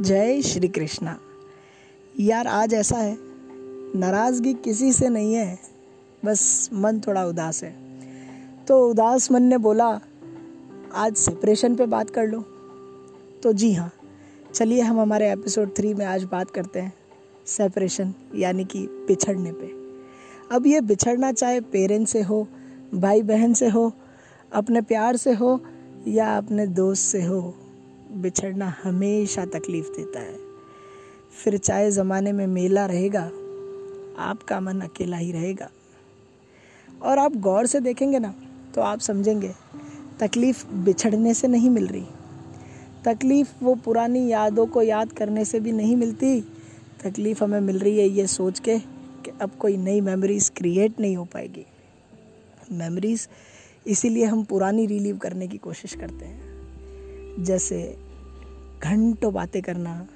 जय श्री कृष्णा। यार, आज ऐसा है। नाराज़गी किसी से नहीं है, बस मन थोड़ा उदास है। तो उदास मन ने बोला, आज सेपरेशन पे बात कर लो। तो जी हाँ चलिए हम हमारे एपिसोड थ्री में आज बात करते हैं सेपरेशन यानी कि बिछड़ने पे। अब ये बिछड़ना चाहे पेरेंट्स से हो, भाई बहन से हो, अपने प्यार से हो, या अपने दोस्त से हो बिछड़ना हमेशा तकलीफ़ देता है। फिर चाहे ज़माने में मेला रहेगा, आपका मन अकेला ही रहेगा। और आप गौर से देखेंगे ना तो आप समझेंगे, तकलीफ़ बिछड़ने से नहीं मिल रही। तकलीफ़ वो पुरानी यादों को याद करने से भी नहीं मिलती। तकलीफ़ हमें मिल रही है ये सोच के कि अब कोई नई मेमोरीज़ क्रिएट नहीं हो पाएगी। मेमोरीज़ इसीलिए हम पुरानी रिलीव करने की कोशिश करते हैं। जैसे घंटों बातें करना,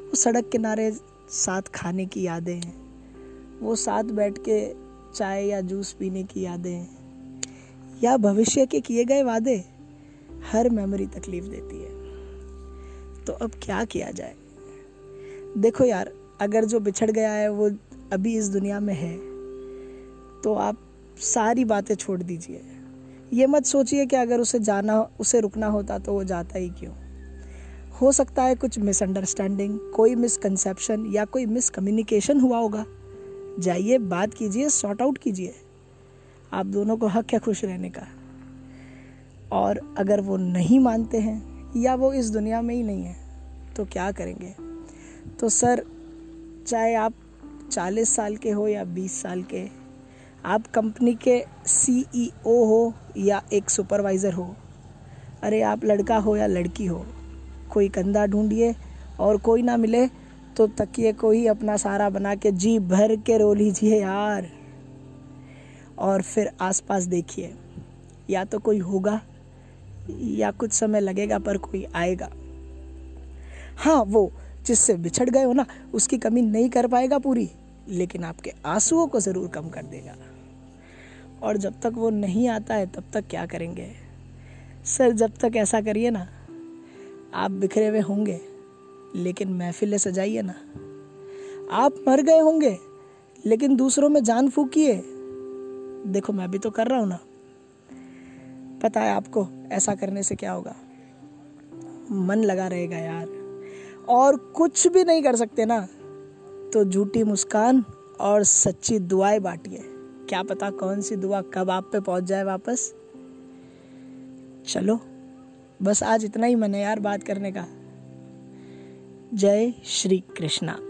वो सड़क किनारे साथ खाने की यादें, वो साथ बैठ के चाय या जूस पीने की यादें, या भविष्य के किए गए वादे हर मेमोरी तकलीफ़ देती है। तो अब क्या किया जाए? देखो यार, अगर जो बिछड़ गया है, वो अभी इस दुनिया में है तो आप सारी बातें छोड़ दीजिए। ये मत सोचिए कि अगर उसे जाना, उसे रुकना होता तो वो जाता ही क्यों? हो सकता है कुछ मिसअंडरस्टैंडिंग कोई मिसकंसेप्शन या कोई मिसकम्युनिकेशन हुआ होगा। जाइए, बात कीजिए सॉर्ट आउट कीजिए। आप दोनों को हक है खुश रहने का। और अगर वो नहीं मानते हैं या वो इस दुनिया में ही नहीं है तो क्या करेंगे? तो सर, चाहे आप चालीस साल के हो या बीस साल के, आप कंपनी के सीईओ e हो या एक सुपरवाइज़र हो, अरे आप लड़का हो या लड़की हो कोई कंधा ढूंढिए और कोई ना मिले तो तकिए को ही अपना सारा बना के जी भर के रो लीजिए यार। और फिर आसपास देखिए, या तो कोई होगा, या कुछ समय लगेगा, पर कोई आएगा। हाँ वो जिससे बिछड़ गए हो ना, उसकी कमी नहीं कर पाएगा पूरी, लेकिन आपके आंसुओं को ज़रूर कम कर देगा। और जब तक वो नहीं आता है, तब तक क्या करेंगे? सर, जब तक ऐसा करिए ना आप बिखरे हुए होंगे, लेकिन महफिलें सजाइए ना? आप मर गए होंगे, लेकिन दूसरों में जान फूकिए देखो, मैं भी तो कर रहा हूँ ना। पता है आपको ऐसा करने से क्या होगा? मन लगा रहेगा यार। और कुछ भी नहीं कर सकते ना। तो झूठी मुस्कान और सच्ची दुआएँ बांटिए। क्या पता कौन सी दुआ कब आप पे पहुँच जाए वापस? चलो। बस आज इतना ही मन है यार बात करने का। जय श्री कृष्णा।